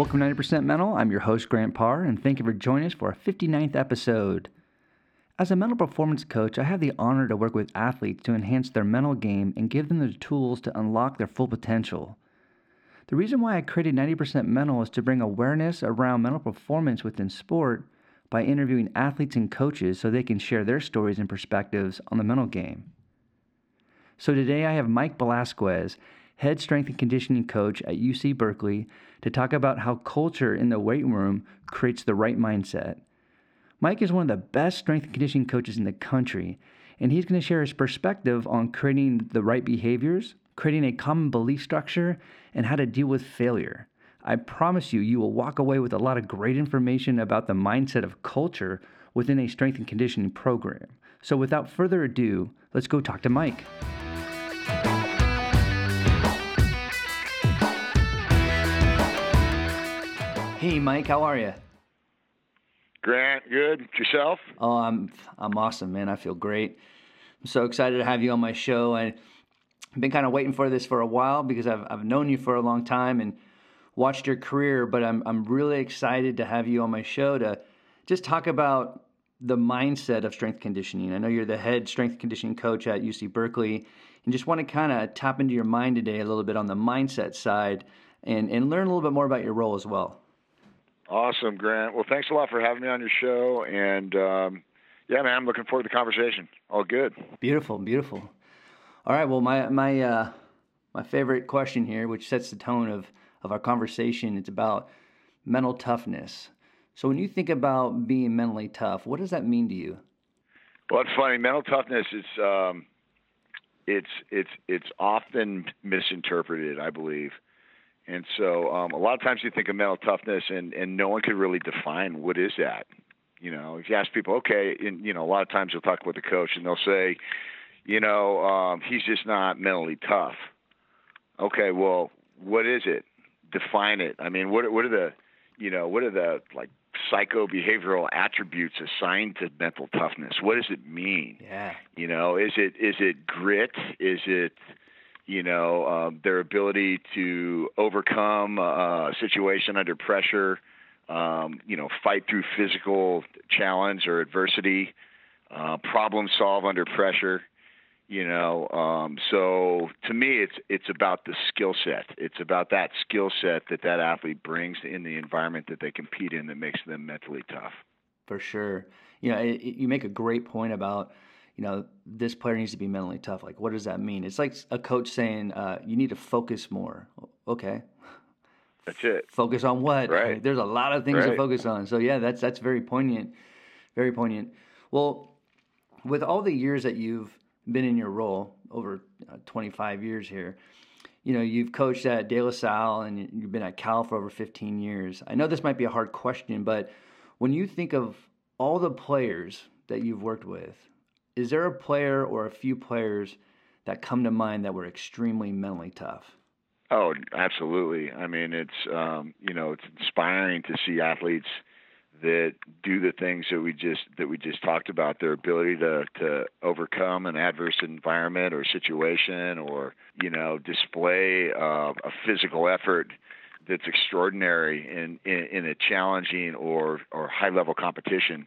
Welcome to 90% Mental. I'm your host, Grant Parr, and thank you for joining us for our 59th episode. As a mental performance coach, I have the honor to work with athletes to enhance their mental game and give them the tools to unlock their full potential. The reason why I created 90% Mental is to bring awareness around mental performance within sport by interviewing athletes and coaches so they can share their stories and perspectives on the mental game. So today I have Mike Blasquez, head strength and conditioning coach at UC Berkeley, to talk about how culture in the weight room creates the right mindset. Mike is one of the best strength and conditioning coaches in the country, and he's going to share his perspective on creating the right behaviors, creating a common belief structure, and how to deal with failure. I promise you, you will walk away with a lot of great information about the mindset of culture within a strength and conditioning program. So, without further ado, let's go talk to Mike. Hey, Mike, how are you? Grant, good. Yourself? Oh, I'm I'm awesome, man. I feel great. I'm so excited to have you on my show. I, I've been kind of waiting for this for a while because I've I've known you for a long time and watched your career, but I'm I'm really excited to have you on my show to just talk about the mindset of strength conditioning. I know you're the head strength conditioning coach at UC Berkeley, and just want to kind of tap into your mind today a little bit on the mindset side and and learn a little bit more about your role as well. Awesome, Grant. Well, thanks a lot for having me on your show, and um, yeah, man, I'm looking forward to the conversation. All good. Beautiful, beautiful. All right. Well, my my uh, my favorite question here, which sets the tone of of our conversation, it's about mental toughness. So, when you think about being mentally tough, what does that mean to you? Well, it's funny. Mental toughness is um, it's it's it's often misinterpreted, I believe. And so, um, a lot of times you think of mental toughness, and and no one could really define what is that. You know, if you ask people, okay, and you know, a lot of times you'll talk with the coach, and they'll say, you know, um, he's just not mentally tough. Okay, well, what is it? Define it. I mean, what what are the, you know, what are the like psycho behavioral attributes assigned to mental toughness? What does it mean? Yeah. You know, is it is it grit? Is it you know um, their ability to overcome a situation under pressure? Um, you know, fight through physical challenge or adversity, uh, problem solve under pressure you know um, so to me it's it's about the skill set it's about that skill set that that athlete brings in the environment that they compete in that makes them mentally tough for sure you know it, it, you make a great point about you know this player needs to be mentally tough. Like what does that mean? It's like a coach saying uh, you need to focus more. Okay. That's it. Focus on what? Right. There's a lot of things right. to focus on. So yeah that's that's very poignant. Very poignant. Well with all the years that you've been in your role over uh, 25 years here. You know, you've coached at De La Salle and you've been at Cal for over 15 years. I know this might be a hard question, but when you think of all the players that you've worked with, is there a player or a few players that come to mind that were extremely mentally tough? Oh, absolutely. I mean, it's um, you know, it's inspiring to see athletes that do the things that we just that we just talked about their ability to to overcome an adverse environment or situation or you know display uh, a physical effort that's extraordinary in, in, in a challenging or or high level competition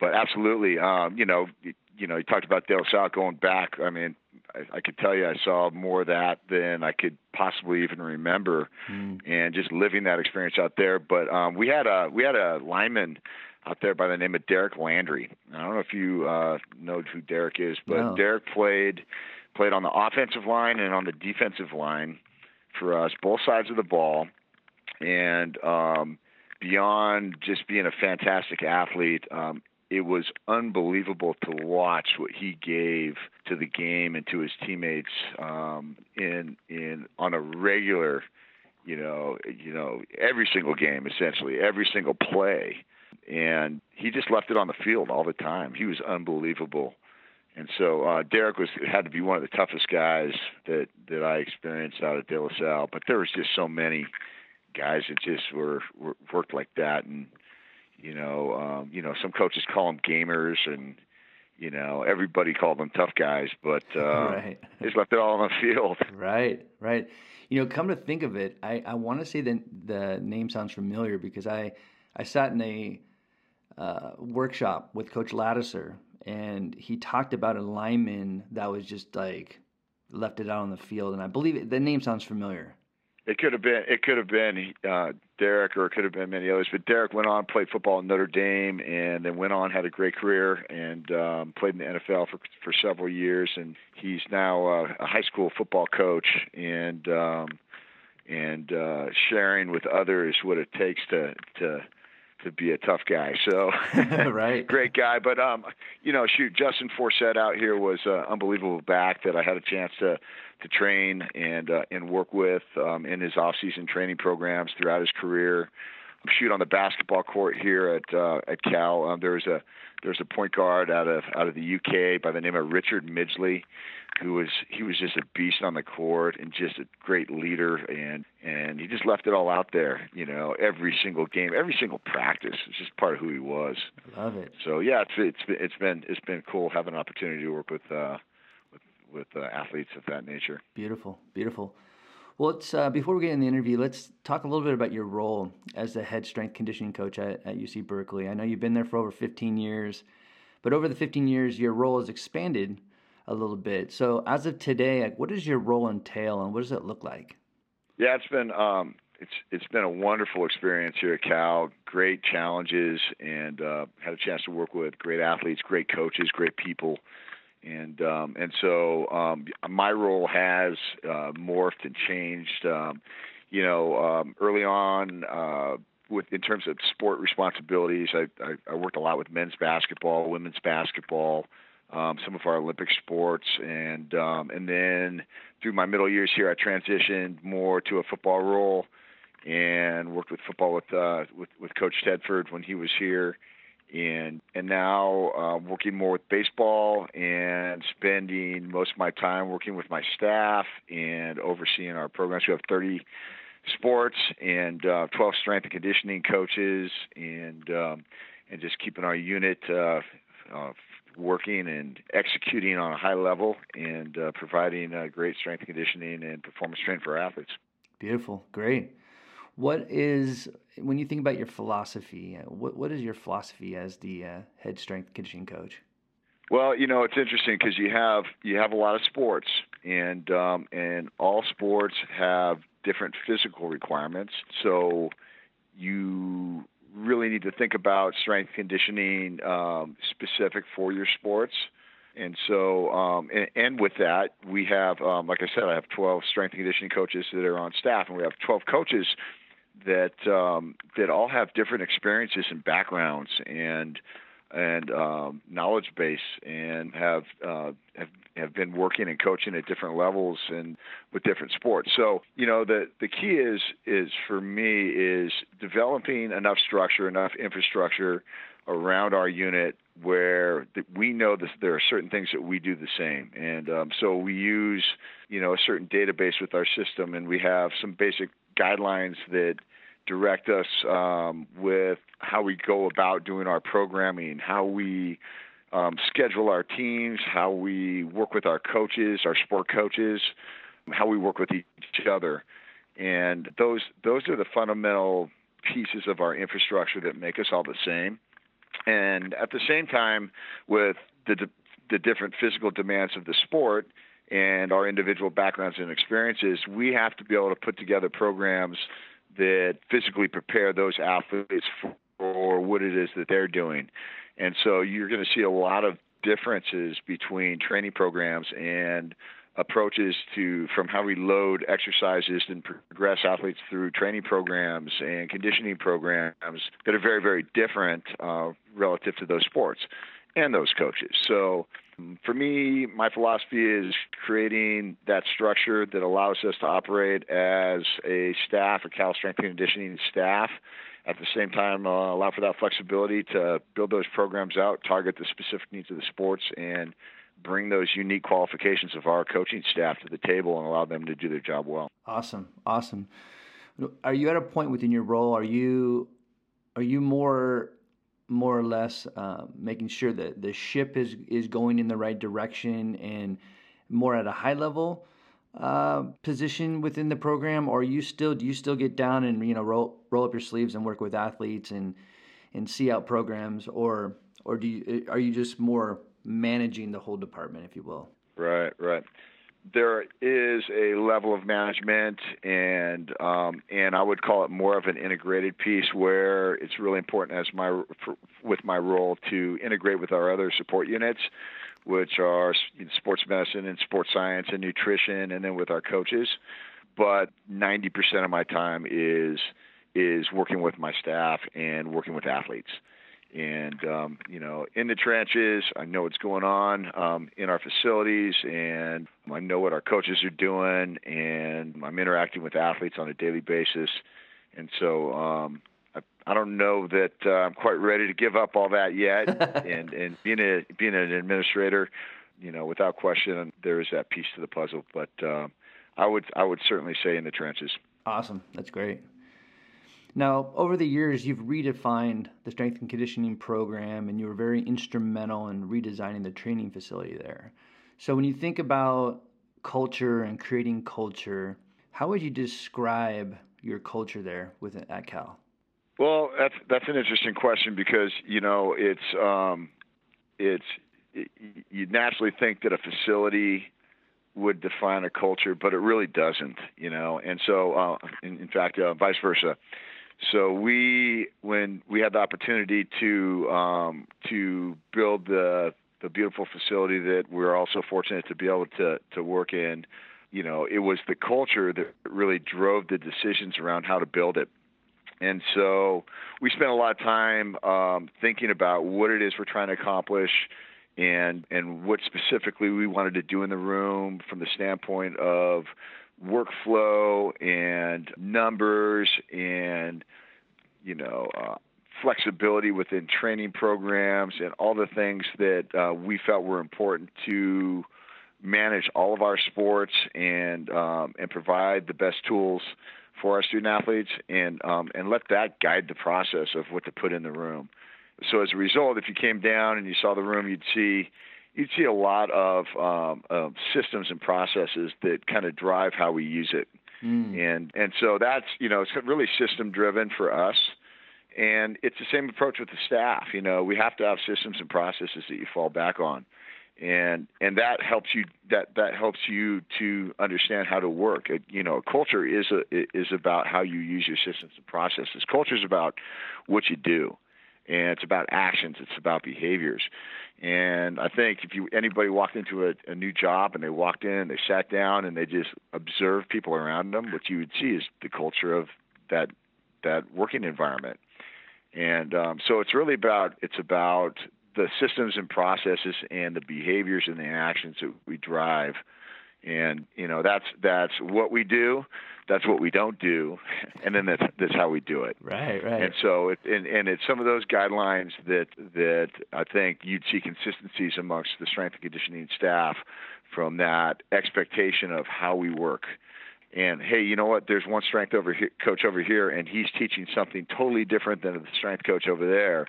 but absolutely um, you know you know you talked about De La Salle going back I mean I, I could tell you I saw more of that than I could possibly even remember, mm. and just living that experience out there. But um, we had a we had a lineman out there by the name of Derek Landri. I don't know if you uh, know who Derek is, but no. Derek played played on the offensive line and on the defensive line for us, both sides of the ball, and um, beyond just being a fantastic athlete, um, it was unbelievable to watch what he gave to the game and to his teammates um, in in on a regular, you know, you know, every single game essentially, every single play, and he just left it on the field all the time. He was unbelievable. And so uh, Derek was had to be one of the toughest guys that that I experienced out at De La Salle. But there was just so many guys that just were, were worked like that, and you know, um, you know, some coaches call them gamers, and you know, everybody called them tough guys, but uh, right. they just left it all on the field. Right, right. You know, come to think of it, I, I want to say that the name sounds familiar because I I sat in a uh, workshop with Coach Ladouceur, and he talked about a lineman that was just like left it out on the field, and I believe it, the name sounds familiar. It could have been it could have been uh, Derek or it could have been many others. But Derek went on played football in Notre Dame and then went on had a great career and um, played in the NFL for for several years. And he's now uh, a high school football coach and um, and uh, sharing with others what it takes to to to be a tough guy. So right, great guy. But um, you know, shoot, Justin Forsett out here was uh, unbelievable back that I had a chance to to train and uh, and work with um, in his off-season training programs throughout his career. Shoot on the basketball court here at uh, at Cal. Um, there's a there's a point guard out of out of the UK by the name of Richard Midgley, who was he was just a beast on the court and just a great leader and and he just left it all out there. You know, every single game, every single practice. It's just part of who he was. I love it. So yeah, it's it's it's been it's been cool having an opportunity to work with. Uh, with uh, athletes of that nature. Beautiful, beautiful. Well, let's, uh, before we get in the interview, let's talk a little bit about your role as the head strength conditioning coach at, at UC Berkeley. I know you've been there for over 15 years, but over the 15 years, your role has expanded a little bit. So, as of today, what does your role entail, and what does it look like? Yeah, it's been um, it's it's been a wonderful experience here at Cal. Great challenges, and uh, had a chance to work with great athletes, great coaches, great people and um, and so um, my role has uh, morphed and changed. Um, you know, um, early on, uh, with in terms of sport responsibilities, I, I, I worked a lot with men's basketball, women's basketball, um, some of our Olympic sports, and um, and then through my middle years here, I transitioned more to a football role and worked with football with uh, with, with Coach Tedford when he was here and and now uh, working more with baseball and spending most of my time working with my staff and overseeing our programs. We have 30 sports and uh, 12 strength and conditioning coaches, and um, and just keeping our unit uh, uh, working and executing on a high level and uh, providing uh, great strength and conditioning and performance training for athletes. Beautiful, great. What is when you think about your philosophy? Uh, what what is your philosophy as the uh, head strength conditioning coach? Well, you know it's interesting because you have you have a lot of sports, and um, and all sports have different physical requirements. So you really need to think about strength conditioning um, specific for your sports. And so, um, and, and, with that, we have, um, like I said, I have 12 strength and conditioning coaches that are on staff, and we have 12 coaches that um, that all have different experiences and backgrounds and and um, knowledge base and have uh, have have been working and coaching at different levels and with different sports. So you know the the key is is for me is developing enough structure, enough infrastructure around our unit where we know that there are certain things that we do the same and um, so we use you know a certain database with our system and we have some basic guidelines that direct us um, with how we go about doing our programming, how we um, schedule our teams, how we work with our coaches, our sport coaches, how we work with each other, and those those are the fundamental pieces of our infrastructure that make us all the same. And at the same time, with the the different physical demands of the sport, and our individual backgrounds and experiences, we have to be able to put together programs that physically prepare those athletes for what it is that they're doing. And so you're going to see a lot of differences between training programs and approaches to from how we load exercises and progress athletes through training programs and conditioning programs that are very very different uh, relative to those sports and those coaches. So for me, my philosophy is creating that structure that allows us to operate as a staff, a Cal Strength and Conditioning staff. At the same time, uh, allow for that flexibility to build those programs out, target the specific needs of the sports, and bring those unique qualifications of our coaching staff to the table and allow them to do their job well. Awesome, awesome. Are you at a point within your role? Are you are you more more or less uh, making sure that the ship is is going in the right direction and more at a high level uh, position within the program, or you still do you still get down and you know roll roll up your sleeves and work with athletes and and see out programs, or or do you are you just more managing the whole department, if you will? Right, right there is a level of management and um, and I would call it more of an integrated piece where it's really important as my for, with my role to integrate with our other support units, which are sports medicine and sports science and nutrition, and then with our coaches. But 90% of my time is is working with my staff and working with athletes and um, you know in the trenches i know what's going on um, in our facilities and i know what our coaches are doing and i'm interacting with athletes on a daily basis. And so um, I, I don't know that uh, i'm quite ready to give up all that yet. And and being a being an administrator you know without question there is that piece to the puzzle. But uh, i would i would certainly say in the trenches. Awesome. That's great now, over the years, you've redefined the strength and conditioning program, and you were very instrumental in redesigning the training facility there. So, when you think about culture and creating culture, how would you describe your culture there within at Cal? Well, that's that's an interesting question because you know it's um, it's it, you naturally think that a facility would define a culture, but it really doesn't, you know. And so, uh, in, in fact, uh, vice versa. So we, when we had the opportunity to um, to build the the beautiful facility that we're also fortunate to be able to to work in, you know, it was the culture that really drove the decisions around how to build it. And so we spent a lot of time um, thinking about what it is we're trying to accomplish and and what specifically we wanted to do in the room from the standpoint of workflow and numbers and you know uh, flexibility within training programs and all the things that uh, we felt were important to manage all of our sports and um, and provide the best tools for our student athletes and um, and let that guide the process of what to put in the room. So as a result, if you came down and you saw the room, you'd see you'd see a lot of um, uh, systems and processes that kind of drive how we use it. Mm. And and so that's you know it's really system driven for us, and it's the same approach with the staff. You know we have to have systems and processes that you fall back on, and and that helps you that that helps you to understand how to work. It, you know culture is a is about how you use your systems and processes. Culture is about what you do and it's about actions it's about behaviors. And i think if you anybody walked into a, a new job and they walked in they sat down and they just observed people around them what you would see is the culture of that that working environment. And um, so it's really about it's about the systems and processes and the behaviors and the actions that we drive and you know that's that's what we do that's what we don't do, and then that's that's how we do it. Right, right. And so, it, and and it's some of those guidelines that that I think you'd see consistencies amongst the strength and conditioning staff from that expectation of how we work. And hey, you know what? There's one strength over here, coach over here, and he's teaching something totally different than the strength coach over there.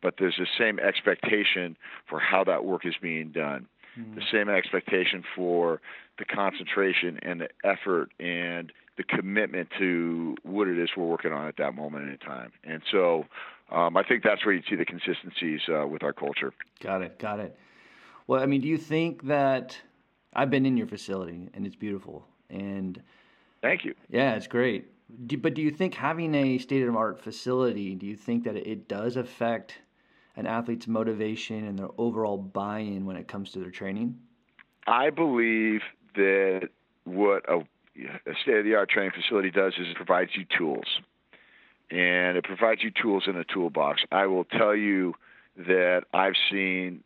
But there's the same expectation for how that work is being done mm. the same expectation for the concentration and the effort and the commitment to what it is we're working on at that moment in time. And so um, I think that's where you see the consistencies uh, with our culture. Got it. Got it. Well, I mean, do you think that I've been in your facility and it's beautiful and thank you. Yeah, it's great. Do, but do you think having a state-of-the-art facility, do you think that it does affect an athlete's motivation and their overall buy-in when it comes to their training? I believe that what a a state of the art training facility does is it provides you tools. And it provides you tools in a toolbox. I will tell you that I've seen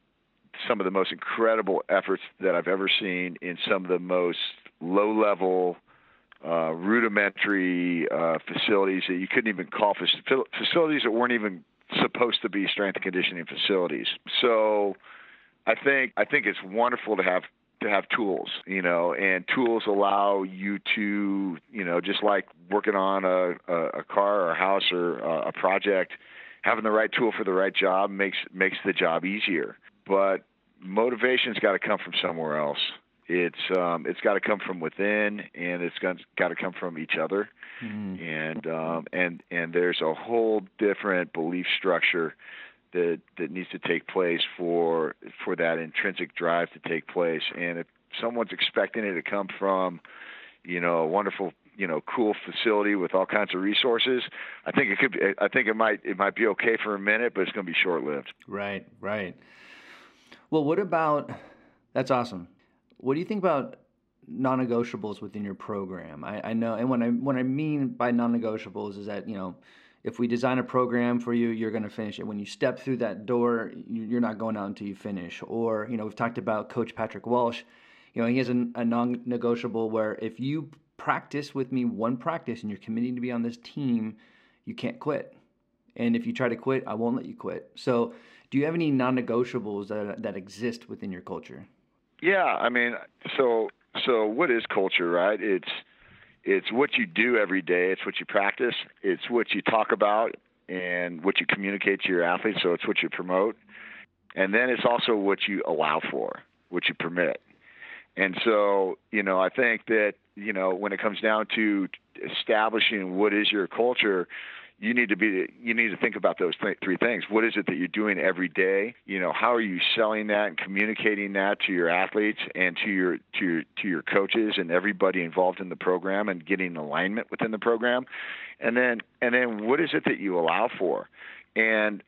some of the most incredible efforts that I've ever seen in some of the most low level, uh, rudimentary uh, facilities that you couldn't even call facilities that weren't even supposed to be strength and conditioning facilities. So I think I think it's wonderful to have to have tools, you know, and tools allow you to, you know, just like working on a, a, a car or a house or a project, having the right tool for the right job makes makes the job easier. But motivation's got to come from somewhere else. It's um, it's got to come from within, and it's got to come from each other. Mm. And um, and and there's a whole different belief structure that that needs to take place for for that intrinsic drive to take place. And if someone's expecting it to come from, you know, a wonderful you know cool facility with all kinds of resources i think it could be, i think it might it might be okay for a minute but it's going to be short lived right right well what about that's awesome what do you think about non-negotiables within your program I, I know and when i when i mean by non-negotiables is that you know if we design a program for you you're going to finish it when you step through that door you're not going out until you finish or you know we've talked about coach patrick walsh you know he has a, a non-negotiable where if you practice with me one practice and you're committing to be on this team, you can't quit. And if you try to quit, I won't let you quit. So, do you have any non-negotiables that that exist within your culture? Yeah, I mean, so so what is culture, right? It's it's what you do every day. It's what you practice. It's what you talk about and what you communicate to your athletes. So it's what you promote, and then it's also what you allow for, what you permit. And so, you know, I think that, you know, when it comes down to establishing what is your culture, you need to be you need to think about those th- three things. What is it that you're doing every day? You know how are you selling that and communicating that to your athletes and to your to your to your coaches and everybody involved in the program and getting alignment within the program? And then and then what is it that you allow for? And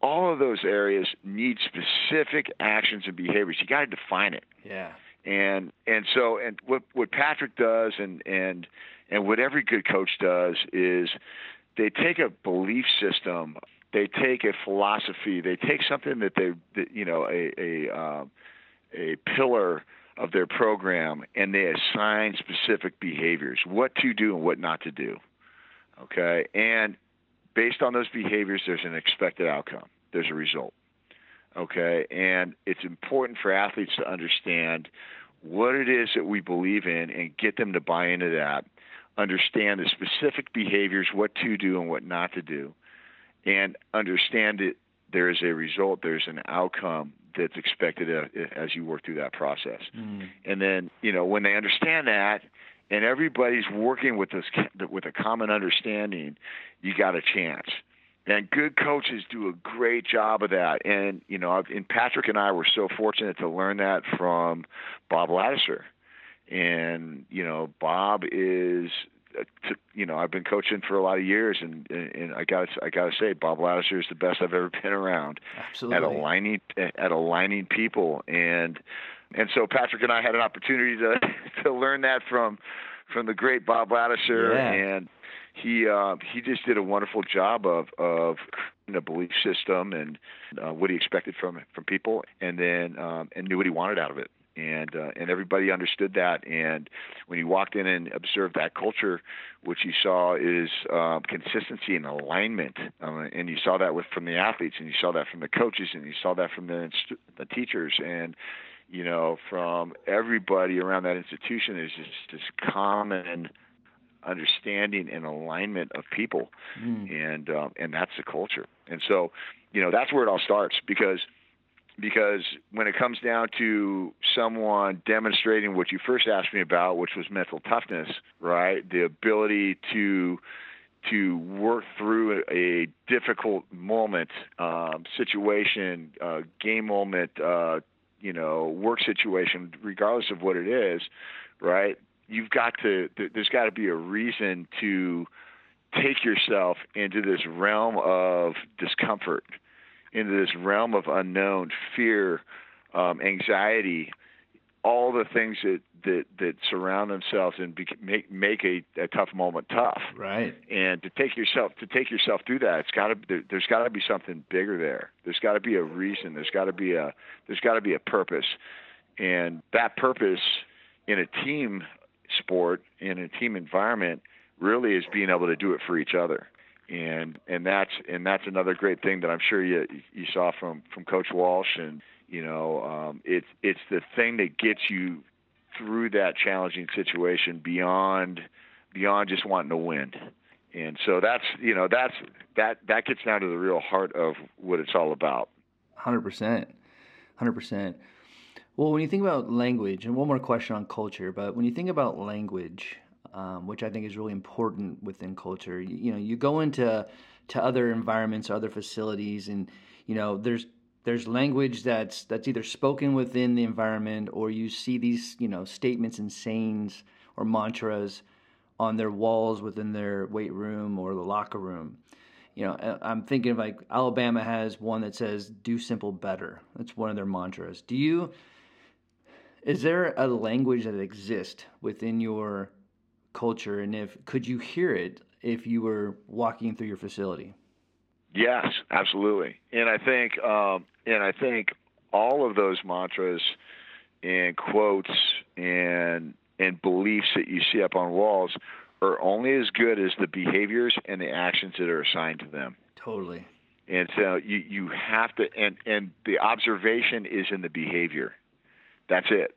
all of those areas need specific actions and behaviors. You got to define it. Yeah. And and so and what what Patrick does and and and what every good coach does is they take a belief system, they take a philosophy, they take something that they that, you know a a um, a pillar of their program and they assign specific behaviors, what to do and what not to do. Okay? And based on those behaviors there's an expected outcome. There's a result. Okay? And it's important for athletes to understand what it is that we believe in and get them to buy into that, understand the specific behaviors, what to do and what not to do, and understand that there is a result, there's an outcome that's expected as you work through that process. Mm. And then, you know, when they understand that and everybody's working with this with a common understanding, you got a chance. And good coaches do a great job of that. And, you know, and Patrick and I were so fortunate to learn that from Bob Ladouceur. And, you know, Bob is uh, you know, I've been coaching for a lot of years, and and I got I got to say, Bob Ladouceur is the best I've ever been around Absolutely. at aligning at aligning people, and and so Patrick and I had an opportunity to to learn that from from the great Bob Ladouceur, yeah. and he uh, he just did a wonderful job of of a belief system and uh, what he expected from from people, and then um, and knew what he wanted out of it. And uh, and everybody understood that. And when you walked in and observed that culture, what you saw is uh, consistency and alignment. Uh, and you saw that with from the athletes, and you saw that from the coaches, and you saw that from the the teachers, and you know from everybody around that institution. There's just this common understanding and alignment of people, mm. and um, and that's the culture. And so, you know, that's where it all starts because because when it comes down to someone demonstrating what you first asked me about, which was mental toughness, right? The ability to to work through a difficult moment, um, situation, uh, game moment, uh, you know, work situation, regardless of what it is, right? you've got to there's got to be a reason to take yourself into this realm of discomfort into this realm of unknown fear um, anxiety all the things that that that surround themselves and be, make make a, a tough moment tough. Right. And to take yourself to take yourself through that it's got to there, there's got to be something bigger there. There's got to be a reason. There's got to be a there's got to be a purpose. And that purpose in a team sport in a team environment really is being able to do it for each other and and that's and that's another great thing that I'm sure you you saw from from Coach Walsh and you know um, it's it's the thing that gets you through that challenging situation beyond beyond just wanting to win and so that's you know that's that that gets down to the real heart of what it's all about. Hundred percent, hundred percent. Well, when you think about language, and one more question on culture, but when you think about language, um, which I think is really important within culture, you, you know, you go into to other environments, other facilities, and you know, there's there's language that's that's either spoken within the environment or you see these you know statements and sayings or mantras on their walls within their weight room or the locker room. You know i'm thinking of like alabama has one that says do simple better. That's one of their mantras. Do you is there a language that exists within your culture and if could you hear it if you were walking through your facility Yes, absolutely. And I think um, and I think all of those mantras and quotes and and beliefs that you see up on walls are only as good as the behaviors and the actions that are assigned to them. Totally. And so you you have to and and the observation is in the behavior. That's it.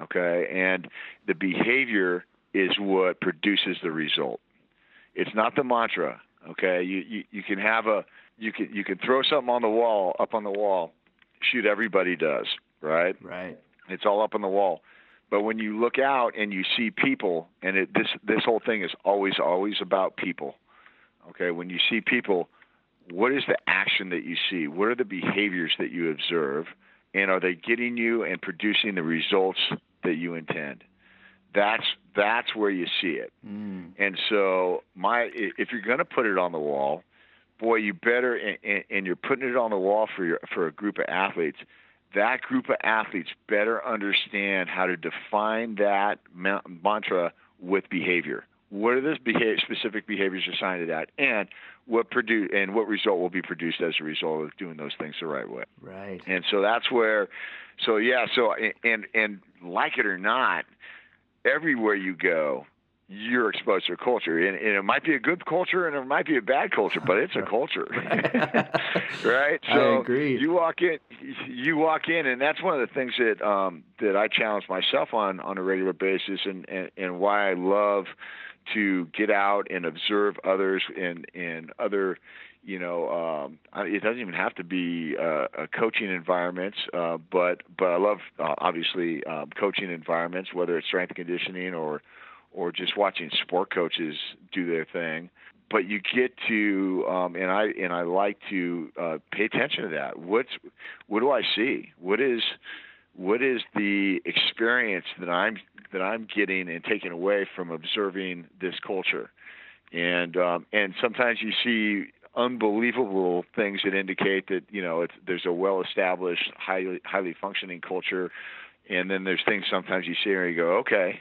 Okay? And the behavior is what produces the result. It's not the mantra. Okay, you, you you can have a you can you can throw something on the wall up on the wall. Shoot, everybody does, right? Right. It's all up on the wall. But when you look out and you see people, and it, this this whole thing is always always about people. Okay, when you see people, what is the action that you see? What are the behaviors that you observe? And are they getting you and producing the results that you intend? That's that's where you see it. Mm. And so my if you're going to put it on the wall, boy, you better and, and you're putting it on the wall for your for a group of athletes. That group of athletes better understand how to define that mantra with behavior. What are the behavior, specific behaviors assigned to that, and what produce and what result will be produced as a result of doing those things the right way. Right. And so that's where, so yeah, so and and like it or not, everywhere you go, you're exposed to a culture, and, and, it might be a good culture and it might be a bad culture, but it's a culture, right? So I agree. You walk in, you walk in, and that's one of the things that um, that I challenge myself on on a regular basis, and, and and why I love to get out and observe others and and other you know, um, it doesn't even have to be uh, a coaching environments, uh, but but I love uh, obviously um, coaching environments, whether it's strength conditioning or or just watching sport coaches do their thing. But you get to, um, and I and I like to uh, pay attention to that. What's what do I see? What is what is the experience that I'm that I'm getting and taking away from observing this culture? And um, and sometimes you see unbelievable things that indicate that you know it's, there's a well-established, highly highly functioning culture, and then there's things sometimes you see and you go, okay,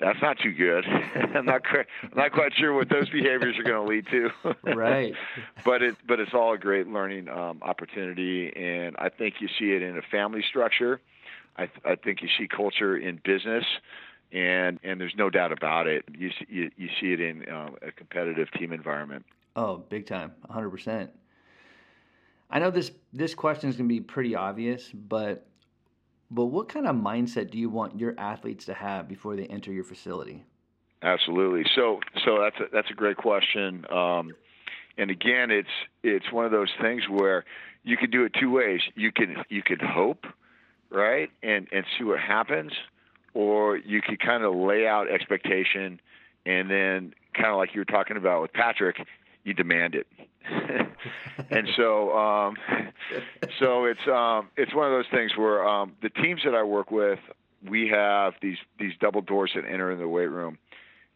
that's not too good. I'm not quite, I'm not quite sure what those behaviors are going to lead to. right. But it but it's all a great learning um, opportunity, and I think you see it in a family structure. I I think you see culture in business and and there's no doubt about it. You see, you, you see it in um, a competitive team environment. Oh, big time, 100%. I know this this question is going to be pretty obvious, but but what kind of mindset do you want your athletes to have before they enter your facility? Absolutely. So so that's a, that's a great question. Um, and again, it's it's one of those things where you can do it two ways. You can you can hope, right, and and see what happens, or you could kind of lay out expectation, and then kind of like you were talking about with Patrick, you demand it. and so, um, so it's um, it's one of those things where um, the teams that I work with, we have these these double doors that enter in the weight room,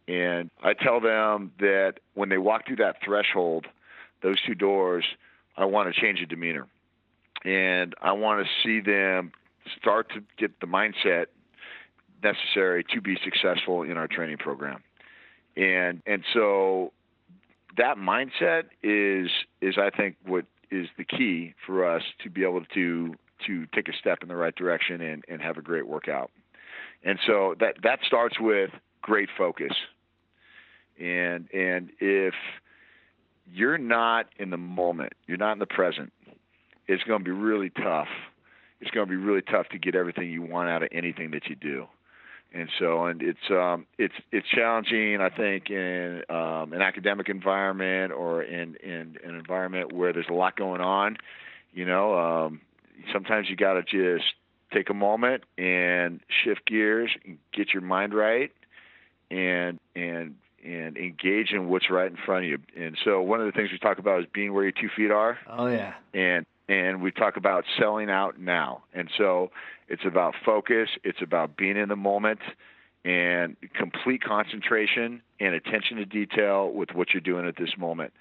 and I tell them that when they walk through that threshold, those two doors, I want to change the demeanor, and I want to see them start to get the mindset necessary to be successful in our training program. And and so that mindset is is I think what is the key for us to be able to to take a step in the right direction and, and have a great workout. And so that that starts with great focus. And and if you're not in the moment, you're not in the present, it's going to be really tough. It's going to be really tough to get everything you want out of anything that you do. And so and it's um, it's it's challenging I think in um, an academic environment or in in an environment where there's a lot going on you know um, sometimes you got to just take a moment and shift gears and get your mind right and and and engage in what's right in front of you. And so one of the things we talk about is being where your two feet are. Oh yeah. And and we talk about selling out now. And so it's about focus. It's about being in the moment and complete concentration and attention to detail with what you're doing at this moment.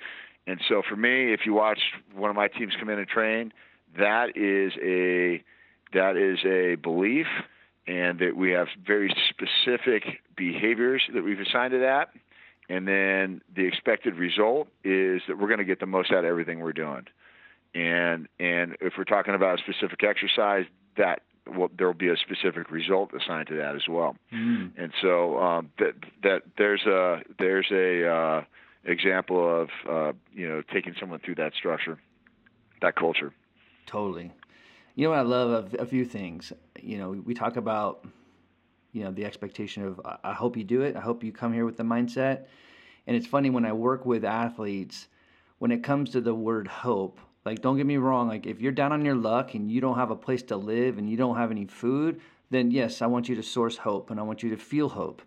And so for me, if you watch one of my teams come in and train, that is a that is a belief and that we have very specific behaviors that we've assigned to that. And then the expected result is that we're going to get the most out of everything we're doing. And and if we're talking about a specific exercise, that well, there will be a specific result assigned to that as well. Mm. And so um, that that there's a there's a uh, example of uh, you know taking someone through that structure, that culture. Totally. You know what I love a, a few things. You know, we talk about you know the expectation of I hope you do it. I hope you come here with the mindset. And it's funny when I work with athletes, when it comes to the word hope, like, don't get me wrong. Like, if you're down on your luck and you don't have a place to live and you don't have any food, then yes, I want you to source hope and I want you to feel hope.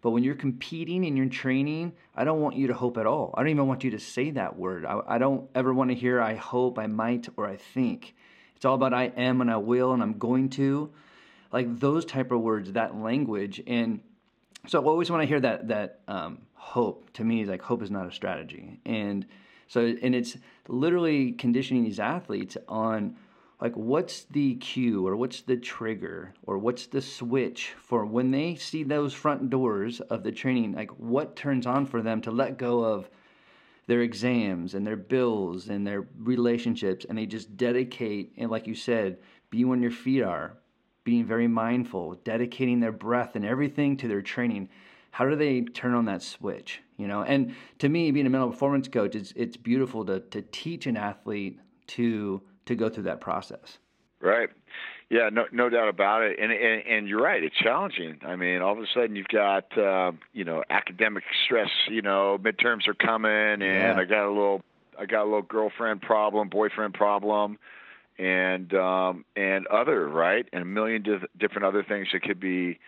But when you're competing and you're training, I don't want you to hope at all. I don't even want you to say that word. I, I don't ever want to hear I hope, I might, or I think. It's all about I am and I will and I'm going to. Like those type of words, that language. And so always when I hear that that um, hope, to me is like hope is not a strategy. And so, and it's literally conditioning these athletes on like what's the cue or what's the trigger or what's the switch for when they see those front doors of the training, like what turns on for them to let go of their exams and their bills and their relationships and they just dedicate and like you said, be when your feet are, being very mindful, dedicating their breath and everything to their training. How do they turn on that switch you know? And to me being a mental performance coach it's it's beautiful to to teach an athlete to to go through that process. Right. Yeah no no doubt about it. And and, and you're right it's challenging. I mean all of a sudden you've got uh, you know academic stress you know midterms are coming and yeah. i got a little i got a little girlfriend problem boyfriend problem and um and other right? And a million di- different other things that could be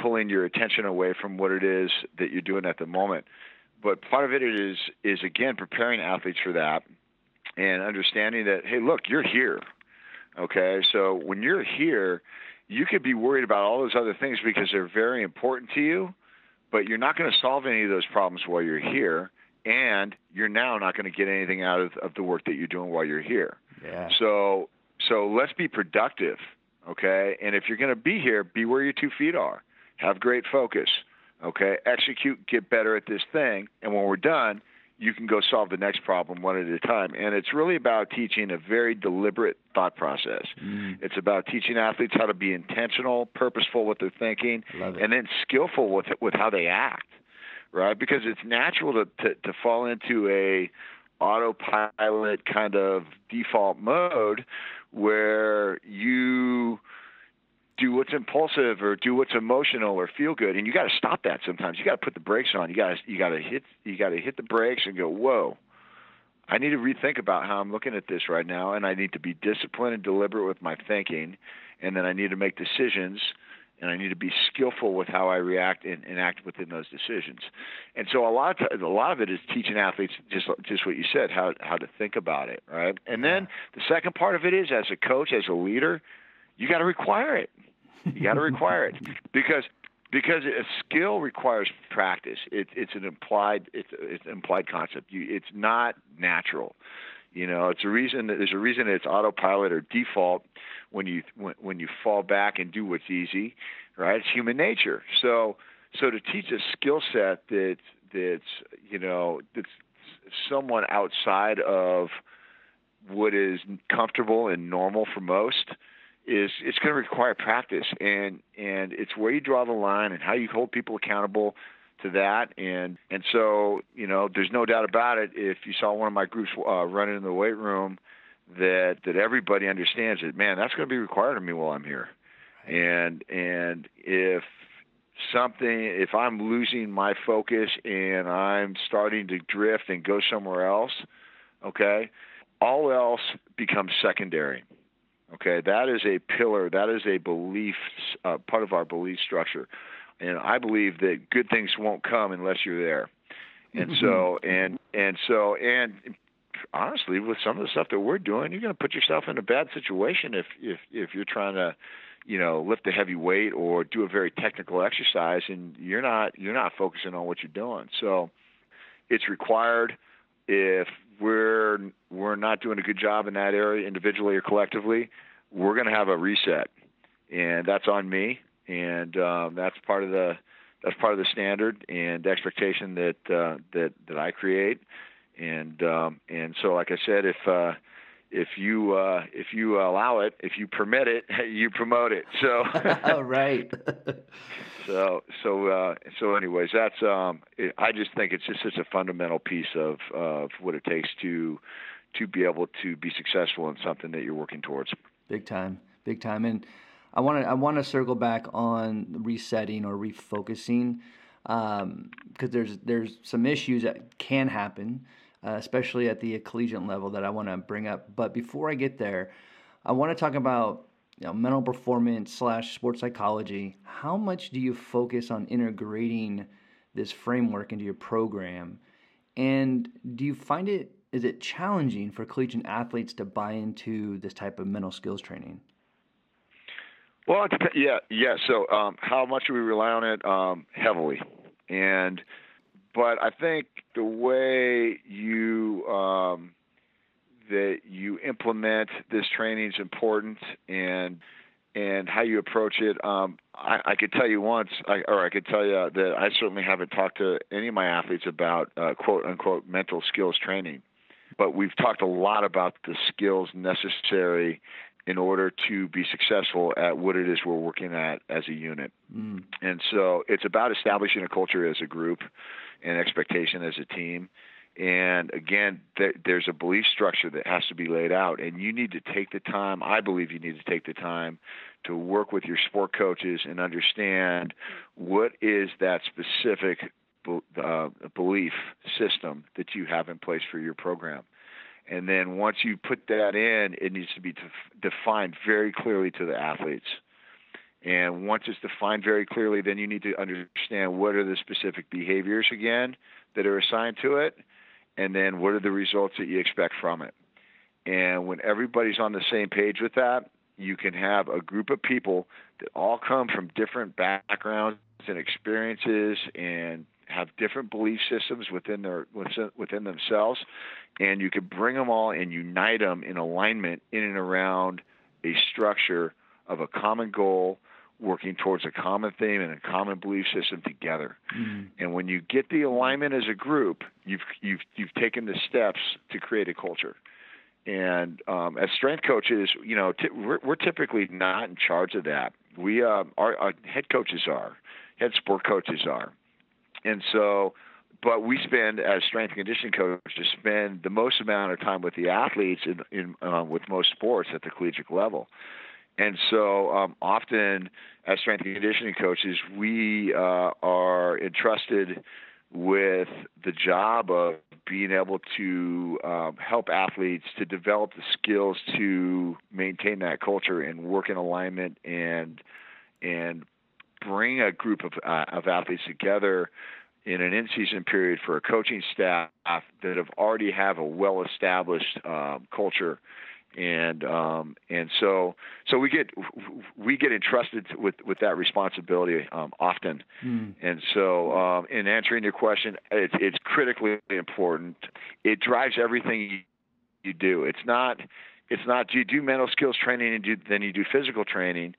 pulling your attention away from what it is that you're doing at the moment. But part of it is is again preparing athletes for that and understanding that hey, look, you're here. Okay, so when you're here, you could be worried about all those other things because they're very important to you, but you're not going to solve any of those problems while you're here, and you're now not going to get anything out of, of the work that you're doing while you're here. Yeah. So so let's be productive, okay? And if you're going to be here, be where your two feet are have great focus, okay? Execute, get better at this thing, and when we're done, you can go solve the next problem one at a time. And it's really about teaching a very deliberate thought process. Mm. It's about teaching athletes how to be intentional, purposeful with their thinking, and then skillful with with how they act, right? Because it's natural to, to, to fall into a autopilot kind of default mode where you do what's impulsive or do what's emotional or feel good. And you got to stop that sometimes. You got to put the brakes on. You got to you got to hit you got to hit the brakes and go whoa. I need to rethink about how i'm looking at this right now and i need to be disciplined and deliberate with my thinking and then i need to make decisions and i need to be skillful with how i react and, and act within those decisions. And so a lot of a lot of it is teaching athletes just just what you said how how to think about it right? And then the second part of it is as a coach as a leader you got to require it. You got to require it because because a skill requires practice. It, it's an implied it's, it's an implied concept. You, it's not natural. You know, it's a reason that there's a reason that it's autopilot or default when you when, when you fall back and do what's easy, right? It's human nature. So so to teach a skill set that that's you know that's someone outside of what is comfortable and normal for most is it's going to require practice and and it's where you draw the line and how you hold people accountable to that. And and so you know there's no doubt about it if you saw one of my groups uh, running in the weight room that that everybody understands that man that's going to be required of me while I'm here. And and if something, if I'm losing my focus and I'm starting to drift and go somewhere else, okay, all else becomes secondary. Okay, that is a pillar. That is a belief, uh, part of our belief structure, and I believe that good things won't come unless you're there. And so, and and so, and honestly, with some of the stuff that we're doing, you're going to put yourself in a bad situation if if if you're trying to, you know, lift a heavy weight or do a very technical exercise, and you're not you're not focusing on what you're doing. So, it's required. If we're we're not doing a good job in that area individually or collectively, we're going to have a reset, and that's on me, and um, that's part of the that's part of the standard and expectation that uh, that that I create. And um, and so like I said, if uh, if you uh, if you allow it, if you permit it, you promote it. So right. so so uh, so anyways, that's um, it, I just think it's just such a fundamental piece of of what it takes to to be able to be successful in something that you're working towards. Big time, big time, and I want to I want to circle back on resetting or refocusing because um, there's there's some issues that can happen uh, especially at the collegiate level, that I want to bring up. But before I get there, I want to talk about you know, mental performance slash sports psychology. How much do you focus on integrating this framework into your program? And do you find it is it challenging for collegiate athletes to buy into this type of mental skills training? Well, yeah, yeah. So, um, how much do we rely on it? Um, heavily, and but I think the way you um, that you implement this training is important, and and how you approach it. Um, I, I could tell you once, I, or I could tell you that I certainly haven't talked to any of my athletes about uh, quote unquote mental skills training, but we've talked a lot about the skills necessary in order to be successful at what it is we're working at as a unit. Mm. And so it's about establishing a culture as a group and expectation as a team. And again, th- there's a belief structure that has to be laid out, and you need to take the time. I believe you need to take the time to work with your sport coaches and understand what is that specific uh, belief system that you have in place for your program. And then once you put that in, it needs to be def- defined very clearly to the athletes. And once it's defined very clearly, then you need to understand what are the specific behaviors again that are assigned to it, and then what are the results that you expect from it. And when everybody's on the same page with that, you can have a group of people that all come from different backgrounds and experiences and have different belief systems within their within themselves, and you can bring them all and unite them in alignment in and around a structure of a common goal working towards a common theme and a common belief system together. Mm-hmm. And when you get the alignment as a group, you've you've you've taken the steps to create a culture. And um, as strength coaches, you know, t- we're, we're typically not in charge of that. We uh, our, our head coaches are, head sport coaches are, and so. But we spend, as strength and conditioning coaches, spend the most amount of time with the athletes in, in uh, with most sports at the collegiate level. And so um, often, as strength and conditioning coaches, we uh, are entrusted with the job of being able to um, help athletes to develop the skills to maintain that culture and work in alignment and and bring a group of, uh, of athletes together in an in-season period for a coaching staff that have already have a well-established um, culture and um, and so so we get we get entrusted with with that responsibility um, often, mm. and so um, in answering your question, it's it's critically important. It drives everything you, you do. It's not it's not do you do mental skills training and do, then you do physical training.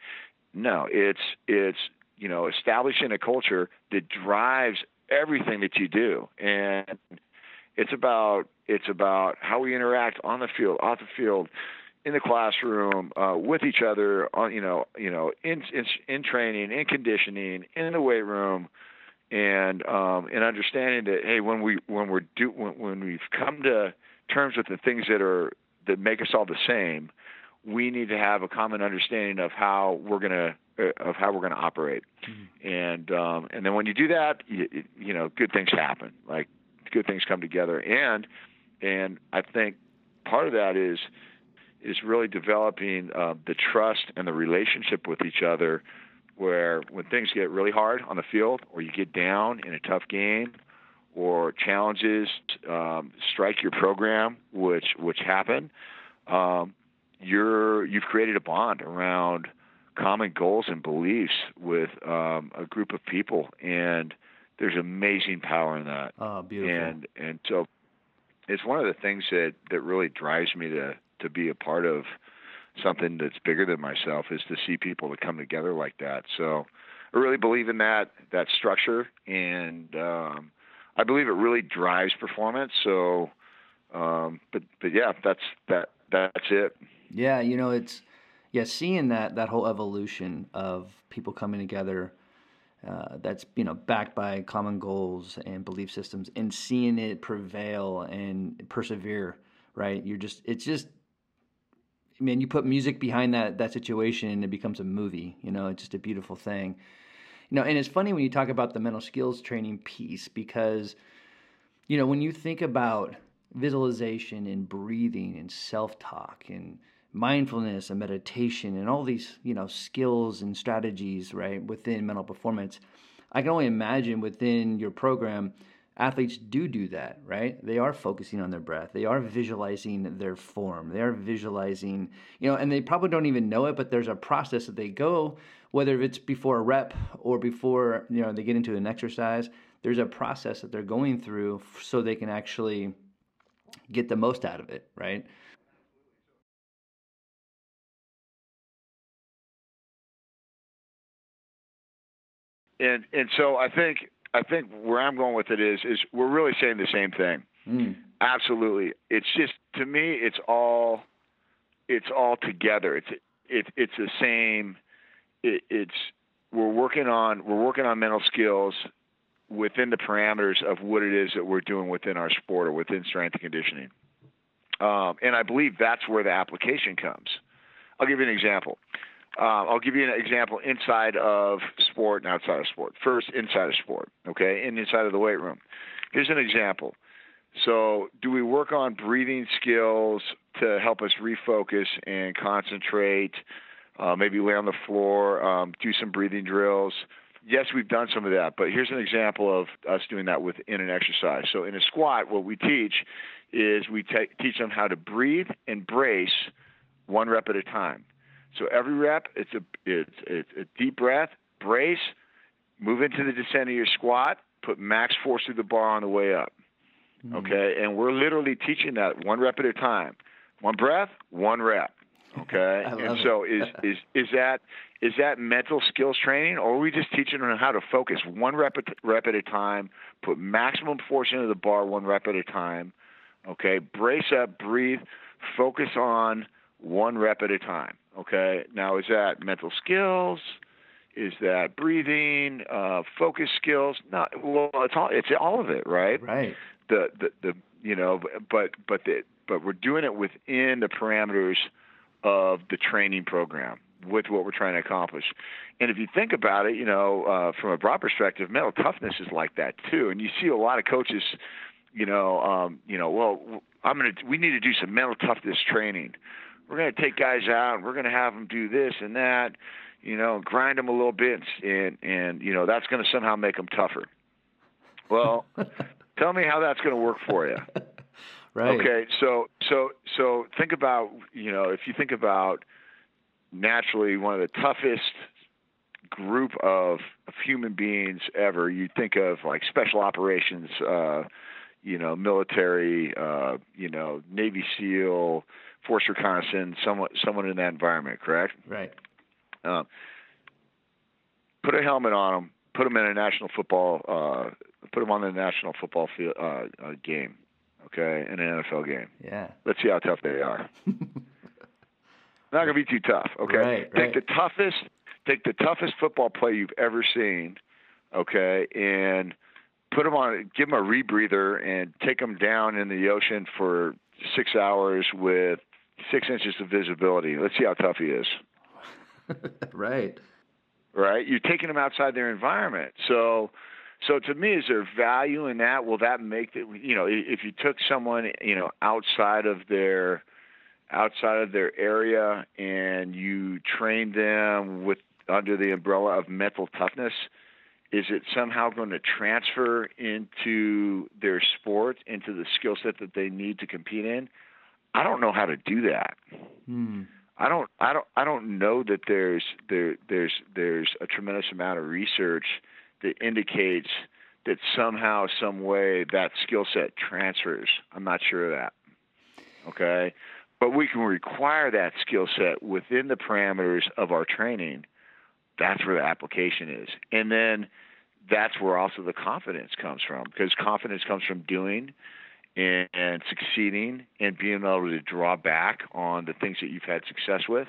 No, it's it's you know establishing a culture that drives everything that you do, and it's about it's about how we interact on the field, off the field, in the classroom, uh, with each other, on you know, you know, in, in in training, in conditioning, in the weight room, and um, and understanding that hey, when we when we're do when, when we've come to terms with the things that are that make us all the same, we need to have a common understanding of how we're going to of how we're going to operate. Mm-hmm. And um, and then when you do that, you, you know, good things happen. Like good things come together. And and I think part of that is is really developing uh, the trust and the relationship with each other. Where when things get really hard on the field, or you get down in a tough game, or challenges um, strike your program, which which happen, um, you're you've created a bond around common goals and beliefs with um, a group of people, and there's amazing power in that. Oh, beautiful. And and so it's one of the things that that really drives me to to be a part of something that's bigger than myself is to see people to come together like that. So I really believe in that that structure, and um, I believe it really drives performance. So, um, but but yeah, that's that that's it. Yeah, you know, it's yeah, seeing that that whole evolution of people coming together. Uh, that's you know backed by common goals and belief systems, and seeing it prevail and persevere. Right, you're just it's just I mean, you put music behind that that situation, and it becomes a movie. You know, it's just a beautiful thing. You know, and it's funny when you talk about the mental skills training piece because, you know, when you think about visualization and breathing and self talk and mindfulness and meditation and all these you know skills and strategies right within mental performance i can only imagine within your program athletes do do that right? They are focusing on their breath. They are visualizing their form. They are visualizing you know and they probably don't even know it but there's a process that they go whether it's before a rep or before you know they get into an exercise there's a process that they're going through so they can actually get the most out of it right and and so I think I think where I'm going with it is is we're really saying the same thing. Mm. Absolutely, it's just to me it's all it's all together. It's it, it's the same. It, it's we're working on we're working on mental skills within the parameters of what it is that we're doing within our sport or within strength and conditioning. Um, and I believe that's where the application comes. I'll give you an example. Uh, I'll give you an example inside of sport and outside of sport. First, inside of sport, okay, and inside of the weight room. Here's an example. So, do we work on breathing skills to help us refocus and concentrate? Uh, maybe lay on the floor, um, do some breathing drills. Yes, we've done some of that, but here's an example of us doing that within an exercise. So, in a squat, what we teach is we te- teach them how to breathe and brace one rep at a time. So every rep, it's a it's, it's a deep breath, brace, move into the descent of your squat, put max force through the bar on the way up. Mm-hmm. Okay, and we're literally teaching that one rep at a time. One breath, one rep. Okay, and so is is is that is that mental skills training, or are we just teaching them how to focus one rep at, rep at a time, put maximum force into the bar one rep at a time? Okay, brace up, breathe, focus on one rep at a time. Okay. Now, is that mental skills? Is that breathing? Uh, focus skills? No. Well, it's all it's all of it, right? Right. The the the you know, but but the but we're doing it within the parameters of the training program with what we're trying to accomplish. And if you think about it, you know, uh, from a broad perspective, mental toughness is like that too. And you see a lot of coaches, you know, um, you know, well, I'm gonna, we need to do some mental toughness training we're going to take guys out and we're going to have them do this and that, you know, grind them a little bit, and and you know that's going to somehow make them tougher. Well, tell me how that's going to work for you. right. Okay. So so so think about you know if you think about naturally one of the toughest group of, of human beings ever, you think of like special operations. Uh, you know, military, uh, you know, Navy SEAL, force reconnaissance, someone someone in that environment, correct? Right. Uh, put a helmet on them. Put them in a national football. Uh, put them on the national football field uh, uh, game. Okay, in an NFL game. Yeah. Let's see how tough they are. Not gonna be too tough. Okay. Right, take right. the toughest. Take the toughest football play you've ever seen. Okay, and put them on. Give them a rebreather and take them down in the ocean for six hours with six inches of visibility. Let's see how tough he is. right. right? You're taking them outside their environment. So, so to me, is there value in that? Will that make it? You know, if you took someone, you know, outside of their outside of their area and you trained them with under the umbrella of mental toughness, is it somehow going to transfer into their sport, into the skill set that they need to compete in? I don't know how to do that. Hmm. I don't I don't I don't know that there's there there's there's a tremendous amount of research that indicates that somehow some way that skill set transfers. I'm not sure of that. Okay? But we can require that skill set within the parameters of our training. That's where the application is. And then that's where also the confidence comes from because confidence comes from doing and, succeeding and being able to draw back on the things that you've had success with.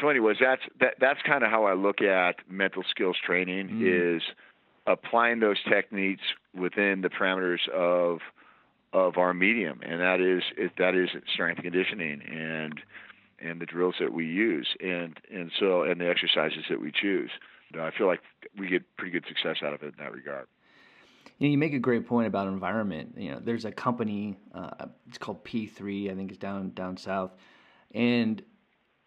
So, anyways, that's that, that's kind of how I look at mental skills training mm. is applying those techniques within the parameters of of our medium, and that is that is strength conditioning and and the drills that we use, and and so and the exercises that we choose. I feel like we get pretty good success out of it in that regard. You, know, you make a great point about environment. You know, there's a company, uh, it's called P3, I think it's down down south, and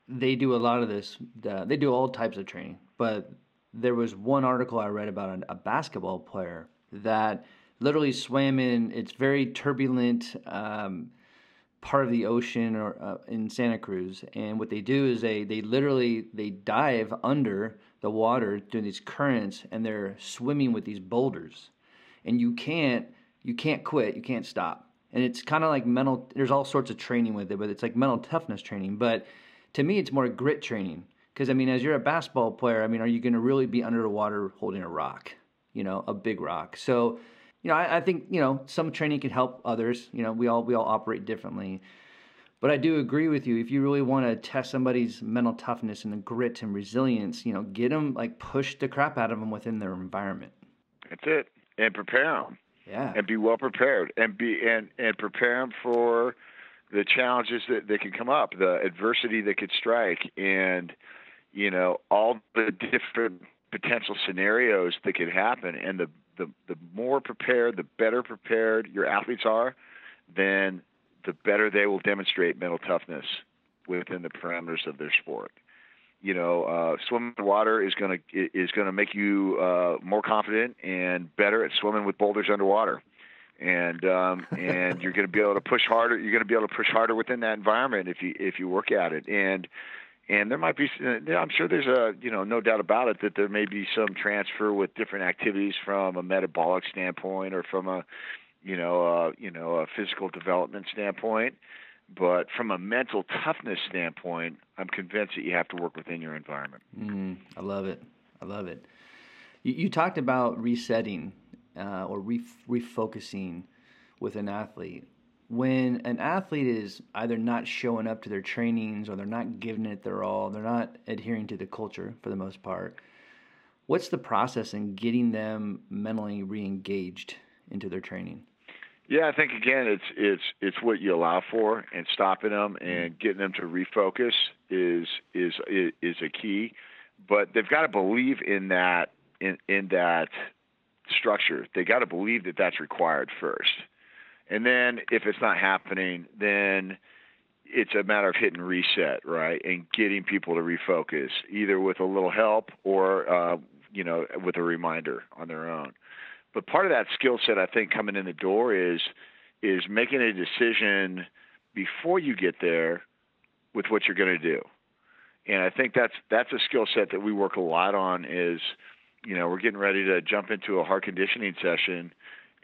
they do a lot of this. Uh, they do all types of training, but there was one article I read about a, a basketball player that literally swam in. It's very turbulent. Um, part of the ocean or uh, in Santa Cruz and what they do is they they literally they dive under the water doing these currents and they're swimming with these boulders and you can't you can't quit you can't stop. And it's kind of like mental there's all sorts of training with it but it's like mental toughness training. But to me it's more grit training. Because i mean as you're a basketball player i mean are you going to really be under the water holding a rock you know a big rock? So you know I, I think you know some training can help others you know we all we all operate differently. But I do agree with you. If you really want to test somebody's mental toughness and the grit and resilience, you know, get them like push the crap out of them within their environment. That's it and prepare them. Yeah. And be well prepared and be and and prepare them for the challenges that, that can come up, the adversity that could strike, and you know all the different potential scenarios that could happen. And the the the more prepared, the better prepared your athletes are, then the better they will demonstrate mental toughness within the parameters of their sport you know, uh, swimming in water is going to is going to make you uh, more confident and better at swimming with boulders underwater, and um, and you're going to be able to push harder. You're going to be able to push harder within that environment if you if you work at it. And and there might be, I'm sure there's a, you know, no doubt about it that there may be some transfer with different activities from a metabolic standpoint or from a, you know, uh, you know, a physical development standpoint. But from a mental toughness standpoint, I'm convinced that you have to work within your environment. Mm, I love it. I love it. You, you talked about resetting uh, or refocusing with an athlete. When an athlete is either not showing up to their trainings or they're not giving it their all, they're not adhering to the culture for the most part, what's the process in getting them mentally re engaged into their training? Yeah, I think again, it's it's it's what you allow for, and stopping them mm-hmm. and getting them to refocus is is is a key. But they've got to believe in that in in that structure. They got to believe that that's required first, and then if it's not happening, then it's a matter of hitting reset, right, and getting people to refocus, either with a little help or uh, you know with a reminder on their own. But part of that skill set, I think, coming in the door is is making a decision before you get there with what you're going to do. And I think that's that's a skill set that we work a lot on. Is you know we're getting ready to jump into a hard conditioning session,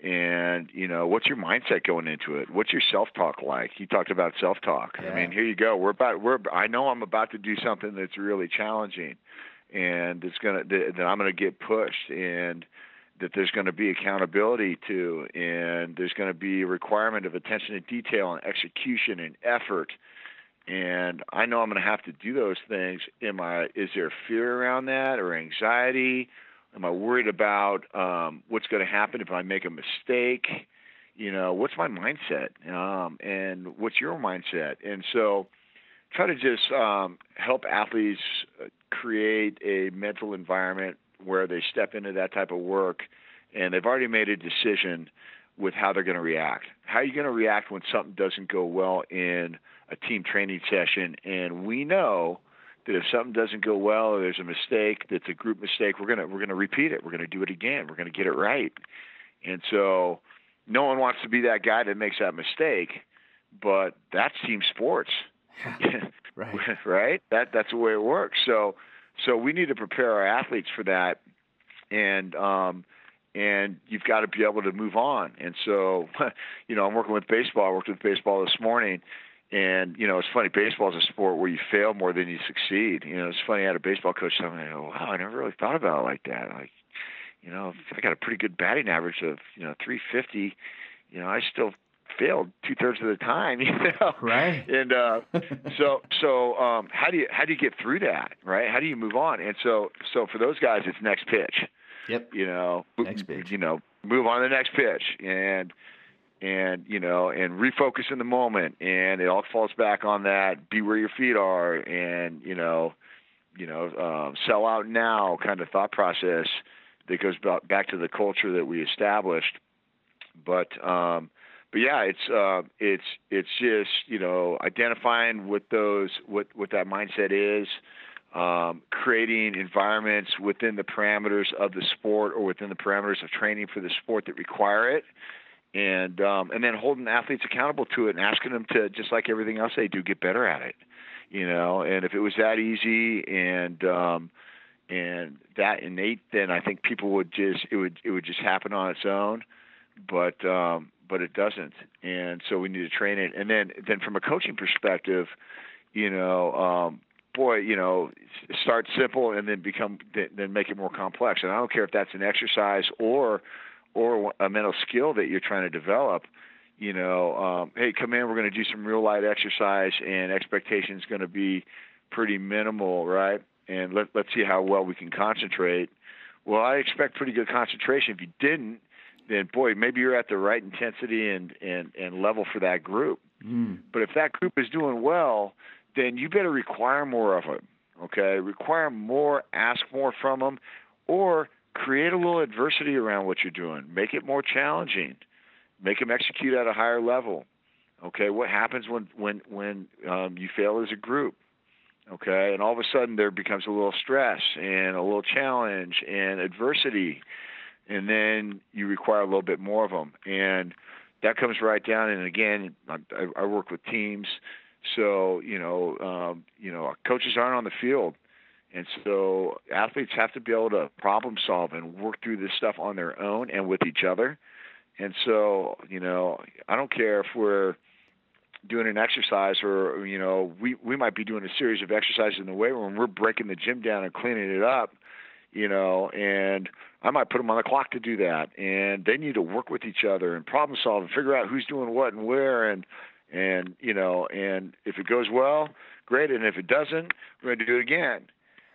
and you know what's your mindset going into it? What's your self talk like? You talked about self talk. Yeah. I mean, here you go. We're about we're I know I'm about to do something that's really challenging, and it's gonna that I'm gonna get pushed and that there's going to be accountability to, and there's going to be a requirement of attention to detail and execution and effort. And I know I'm going to have to do those things. Am I? Is there fear around that or anxiety? Am I worried about um, what's going to happen if I make a mistake? You know, what's my mindset? Um, and what's your mindset? And so, try to just um, help athletes uh, create a mental environment where they step into that type of work and they've already made a decision with how they're going to react. How are you going to react when something doesn't go well in a team training session? And we know that if something doesn't go well or there's a mistake that's a group mistake, we're gonna we're gonna repeat it. We're gonna do it again. We're gonna get it right. And so no one wants to be that guy that makes that mistake, but that's team sports. right. right? That that's the way it works. So so we need to prepare our athletes for that and um and you've got to be able to move on. And so, you know, I'm working with baseball. I worked with baseball this morning, and you know, it's funny. Baseball is a sport where you fail more than you succeed. You know, it's funny. I had a baseball coach tell me, "Wow, I never really thought about it like that." Like, you know, I got a pretty good batting average of you know 350. You know, I still failed two thirds of the time. You know, right? And uh, so, so um, how do you how do you get through that? Right? How do you move on? And so, so for those guys, it's next pitch. Yep. You know, next pitch. You know, move on to the next pitch, and and you know and refocus in the moment and it all falls back on that be where your feet are and you know you know um, sell out now kind of thought process that goes back to the culture that we established but um but yeah it's uh it's it's just you know identifying what those what what that mindset is um, creating environments within the parameters of the sport or within the parameters of training for the sport that require it. And um, and then holding athletes accountable to it and asking them to just like everything else they do get better at it you know? And if it was that easy and um and that innate then i think people would just it would it would just happen on its own. But um but it doesn't and so we need to train it and then then from a coaching perspective you know um boy you know start simple and then become then make it more complex and i don't care if that's an exercise or or a mental skill that you're trying to develop, you know, um, hey, come in, we're going to do some real light exercise, and expectation is going to be pretty minimal, right? And let, let's see how well we can concentrate. Well, I expect pretty good concentration. If you didn't, then boy, maybe you're at the right intensity and and and level for that group. Mm. But if that group is doing well, then you better require more of them. Okay, require more, ask more from them, or create a little adversity around what you're doing. Make it more challenging. Make them execute at a higher level. Okay, what happens when when when um, you fail as a group? Okay, and all of a sudden there becomes a little stress and a little challenge and adversity, and then you require a little bit more of them, and that comes right down. And again, I, I work with teams, so you know, um, you know, coaches aren't on the field and so athletes have to be able to problem solve and work through this stuff on their own and with each other. And so, you know, I don't care if we're doing an exercise or, you know, we, we might be doing a series of exercises in the weight room. We're breaking the gym down and cleaning it up, you know, and I might put them on the clock to do that. And they need to work with each other and problem solve and figure out who's doing what and where. And, and, you know, and if it goes well, great. And if it doesn't, we're going to do it again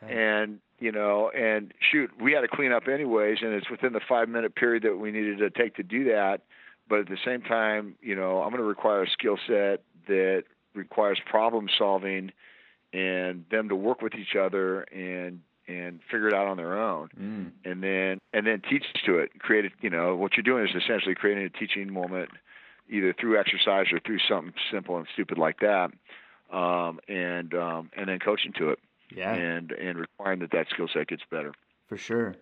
and you know, and shoot, we had to clean up anyways, and it's within the five minute period that we needed to take to do that. But at the same time, you know, I'm going to require a skill set that requires problem solving and them to work with each other and and figure it out on their own mm. and then and then teach to it create it you know what you're doing is essentially creating a teaching moment either through exercise or through something simple and stupid like that um, and um, and then coaching to it yeah. and and requiring that that skill set gets better. For sure.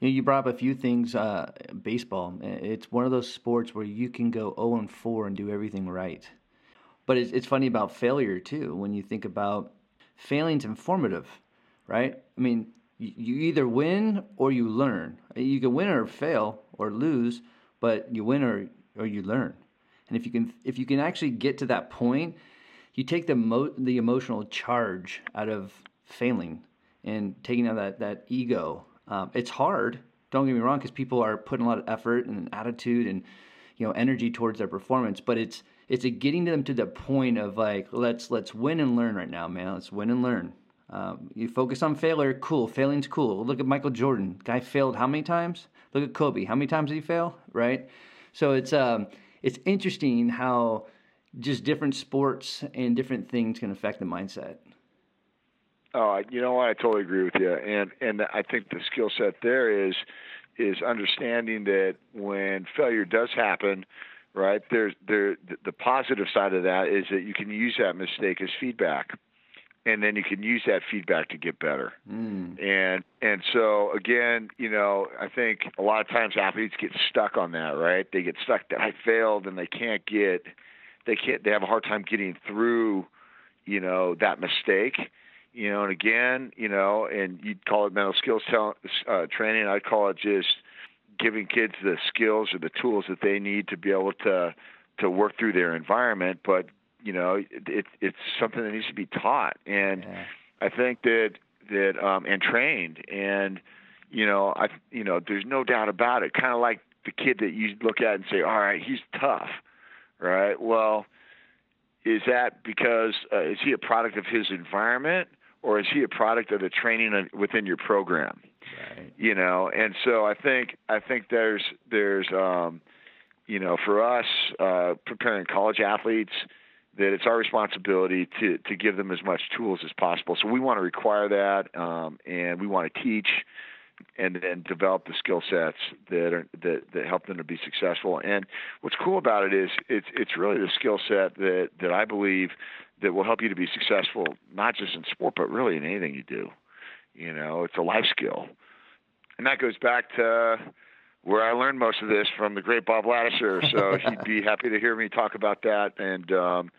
You, know, you brought up a few things. Uh, baseball, it's one of those sports where you can go 0 and 4 and do everything right. But it's, it's funny about failure too. When you think about failing's informative, right? I mean, you, either win or you learn. You can win or fail or lose, but you win or or you learn. And if you can if you can actually get to that point, you take the mo- the emotional charge out of failing and taking out that that ego. Um, it's hard. Don't get me wrong, because people are putting a lot of effort and attitude and you know energy towards their performance. But it's it's a getting them to the point of like let's let's win and learn right now, man. Let's win and learn. Um, you focus on failure, cool. Failing's cool. Look at Michael Jordan. Guy failed how many times? Look at Kobe. How many times did he fail? Right. So it's um it's interesting how just different sports and different things can affect the mindset. Oh, you know what? I totally agree with you, and and I think the skill set there is is understanding that when failure does happen, right? There's there the positive side of that is that you can use that mistake as feedback, and then you can use that feedback to get better. Mm. And and so again, you know, I think a lot of times athletes get stuck on that, right? They get stuck that I failed and they can't get they can't they have a hard time getting through, you know, that mistake you know, and again, you know, and you'd call it mental skills uh, training. I'd call it just giving kids the skills or the tools that they need to be able to to work through their environment. But you know, it, it's something that needs to be taught, and yeah. I think that that um, and trained, and you know, I you know, there's no doubt about it. Kind of like the kid that you look at and say, all right, he's tough, right? Well, is that because uh, is he a product of his environment? or is he a product of the training within your program? Right. You know, and so I think I think there's there's um, you know for us uh, preparing college athletes that it's our responsibility to to give them as much tools as possible. So we want to require that, um, and we want to teach and then develop the skill sets that are that, that help them to be successful. And what's cool about it is it's it's really the skill set that that I believe that will help you to be successful, not just in sport, but really in anything you do. You know, it's a life skill. And that goes back to where I learned most of this from the great Bob Ladouceur. So he'd be happy to hear me talk about that. And, um,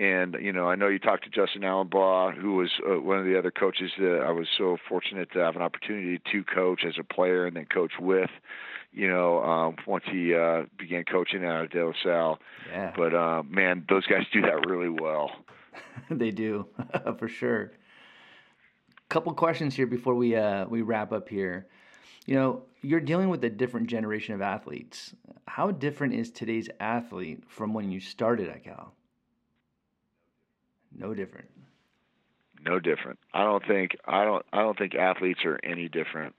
and you know, I know you talked to Justin Alumbaugh, who was uh, one of the other coaches that I was so fortunate to have an opportunity to coach as a player and then coach with you know, um, once he uh, began coaching out of De La Salle. Yeah. But uh, man, those guys do that really well. they do, for sure. Couple questions here before we uh, we wrap up here. You know, you're dealing with a different generation of athletes. How different is today's athlete from when you started at Cal? No different. No different. I don't think I don't I don't think athletes are any different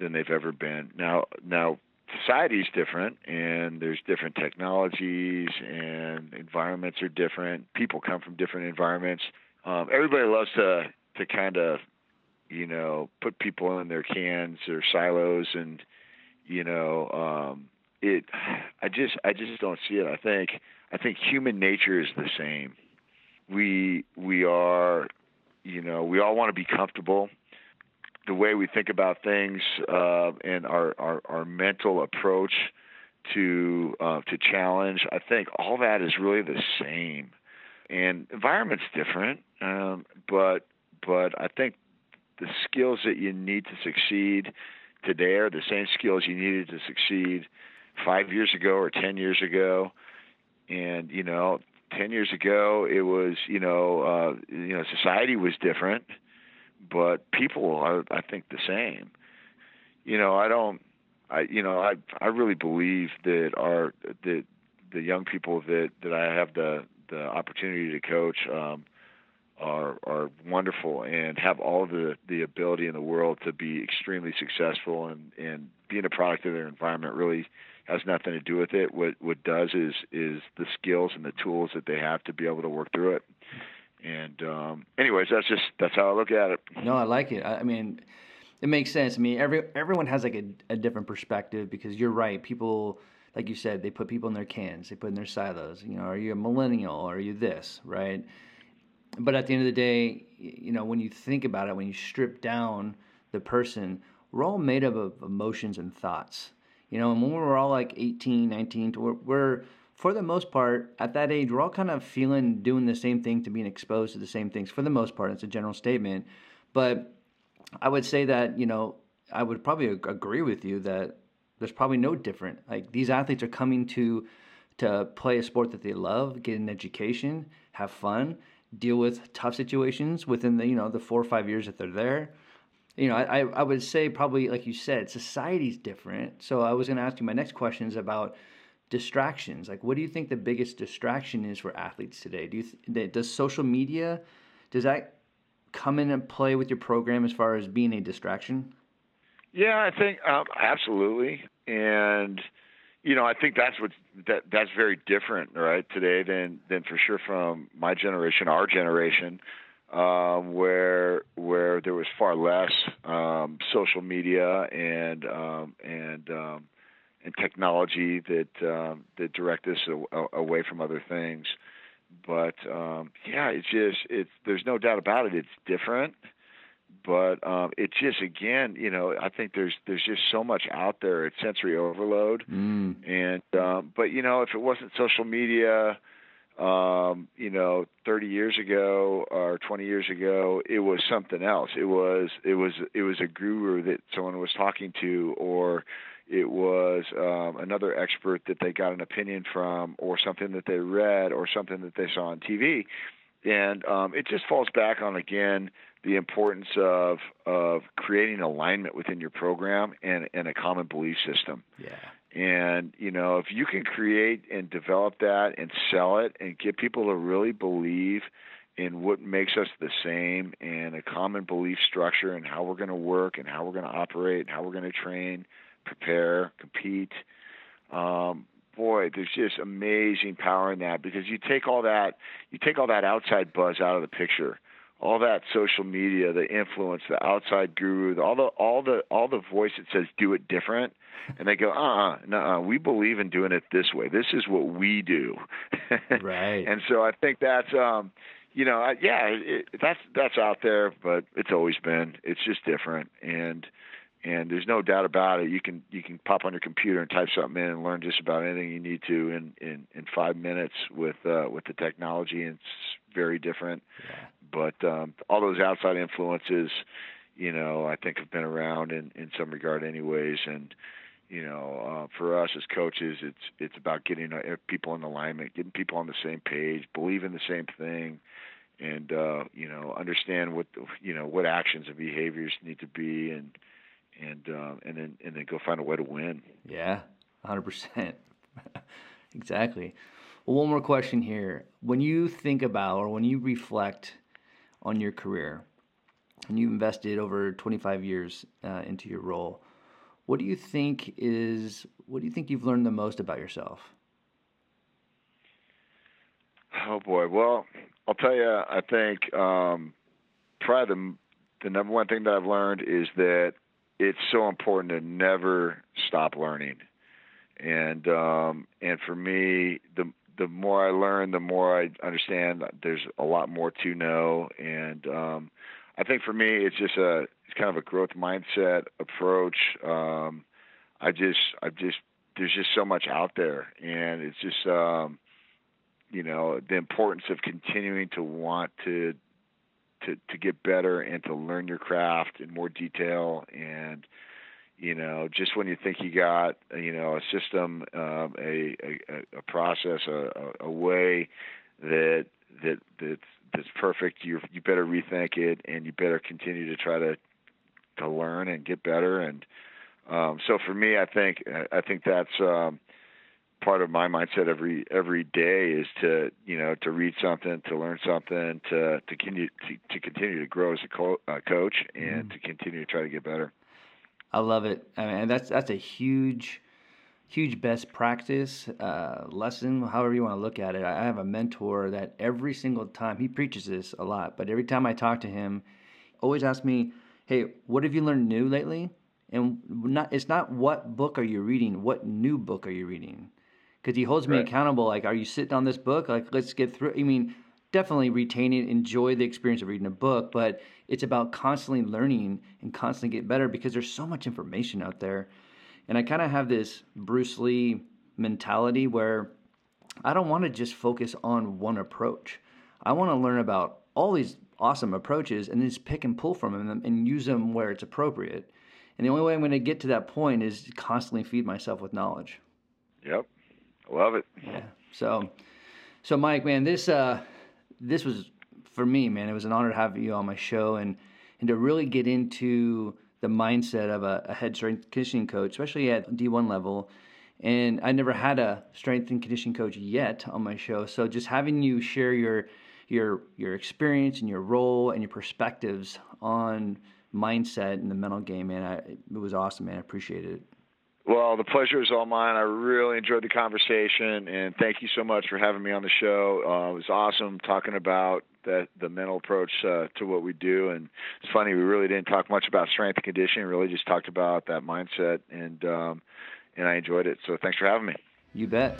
than they've ever been. Now, now society's different, and there's different technologies, and environments are different. People come from different environments. Um, everybody loves to to kind of, you know, put people in their cans or silos, and you know, um, it. I just I just don't see it. I think I think human nature is the same. We we are, you know, we all want to be comfortable the way we think about things uh, and our, our, our mental approach to uh, to challenge, I think all that is really the same. And environment's different, um, but but I think the skills that you need to succeed today are the same skills you needed to succeed five years ago or ten years ago. And you know, ten years ago it was you know uh, you know society was different but people are, I think, the same. You know, I don't, I, you know, I, I really believe that our, that the young people that that I have the the opportunity to coach um, are are wonderful and have all the the ability in the world to be extremely successful and and being a product of their environment really has nothing to do with it. What what does is is the skills and the tools that they have to be able to work through it. And um, anyways, that's just that's how I look at it. No, I like it. I, I mean, it makes sense. I mean, every everyone has like a, a different perspective because you're right. People, like you said, they put people in their cans, they put in their silos. You know, are you a millennial? Are you this? Right. But at the end of the day, you know, when you think about it, when you strip down the person, we're all made up of emotions and thoughts. You know, and when we're all like 18, 19, we're, we're for the most part, at that age, we're all kind of feeling doing the same thing to being exposed to the same things. For the most part, it's a general statement. But I would say that, you know, I would probably agree with you that there's probably no different. Like these athletes are coming to to play a sport that they love, get an education, have fun, deal with tough situations within the you know the four or five years that they're there. You know, I I would say probably like you said, society's different. So I was going to ask you my next question is about distractions like what do you think the biggest distraction is for athletes today do you th- does social media does that come in and play with your program as far as being a distraction yeah i think um, absolutely and you know i think that's what that that's very different right today than than for sure from my generation our generation um, where where there was far less um, social media and um, and um, and technology that um, that direct us a, away from other things. But um, yeah, it's just it's there's no doubt about it. It's different, but um, it just again, you know, I think there's there's just so much out there. It's sensory overload, mm. and um, but you know, if it wasn't social media um, you know, 30 years ago or 20 years ago, it was something else. It was it was it was a guru that someone was talking to, or it was um, another expert that they got an opinion from, or something that they read, or something that they saw on TV, and um, it just falls back on again the importance of of creating alignment within your program and and a common belief system. Yeah. And, you know, if you can create and develop that and sell it and get people to really believe in what makes us the same and a common belief structure and how we're going to work and how we're going to operate and how we're going to train, prepare, compete. Um, boy, there's just amazing power in that because you take all that, you take all that outside buzz out of the picture all that social media, the influence, the outside guru, all the all the all the voice that says do it different, and they go, uh, uh no, we believe in doing it this way. This is what we do. right. And so I think that's, um, you know, I, yeah, it, that's that's out there, but it's always been. It's just different, and and there's no doubt about it. You can you can pop on your computer and type something in and learn just about anything you need to in in, in five minutes with uh, with the technology, and it's very different. But um, all those outside influences, you know, I think have been around in in some regard, anyways, and you know, uh, for us as coaches, it's it's about getting uh, people in alignment, getting people on the same page, believe in the same thing, and uh, you know, understand what you know what actions and behaviors need to be, and and uh, and then and then go find a way to win. Yeah, hundred percent, exactly. Well, one more question here: When you think about or when you reflect on your career, and you've invested over twenty five years uh, into your role what do you think is what do you think you've learned the most about yourself? Oh boy, well, I'll tell you, I think um, probably the the number one thing that I've learned is that it's so important to never stop learning, and um, and for me, the the more I learn, the more I understand. There's a lot more to know, and um, I think for me, it's just a it's kind of a growth mindset approach. Um, I just I just there's just so much out there, and it's just um, you know the importance of continuing to want to to to get better and to learn your craft in more detail and you know just when you think you got you know a system um, a, a a process a, a way that that that's that's perfect you you better rethink it and you better continue to try to to learn and get better. And um, so for me, I think I think that's um, part of my mindset every every day is to you know to read something, to learn something, to to continue to, to continue to grow as a co- uh, coach, and mm. to continue to try to get better. I love it, I mean, that's that's a huge huge best practice uh, lesson, however you want to look at it. I have a mentor that every single time he preaches this a lot, but every time I talk to him, always asks me, hey, what have you learned new lately? And not it's not what book are you reading, what new book are you reading? Because he holds me right. accountable. Like, are you sitting on this book? Like, let's get through. I mean, definitely retain it, enjoy the experience of reading a book, but it's about constantly learning and constantly get better because there's so much information out there. And I kind of have this Bruce Lee mentality where I don't want to just focus on one approach. I want to learn about all these awesome approaches and just pick and pull from them and use them where it's appropriate. And the only way I'm going to get to that point is constantly feed myself with knowledge. Yep, love it. Yeah. So, so Mike, man, this uh, this was for me, man. It was an honor to have you on my show and and to really get into the mindset of a, a head strength conditioning coach, especially at D1 level. And I never had a strength and conditioning coach yet on my show. So just having you share your your your experience and your role and your perspectives on mindset and the mental game, man. I, it was awesome, man. I appreciate it. Well, the pleasure is all mine. I really enjoyed the conversation, and thank you so much for having me on the show. Uh, it was awesome talking about that the mental approach uh, to what we do. And it's funny, we really didn't talk much about strength and conditioning. Really, just talked about that mindset, and um, and I enjoyed it. So thanks for having me. You bet.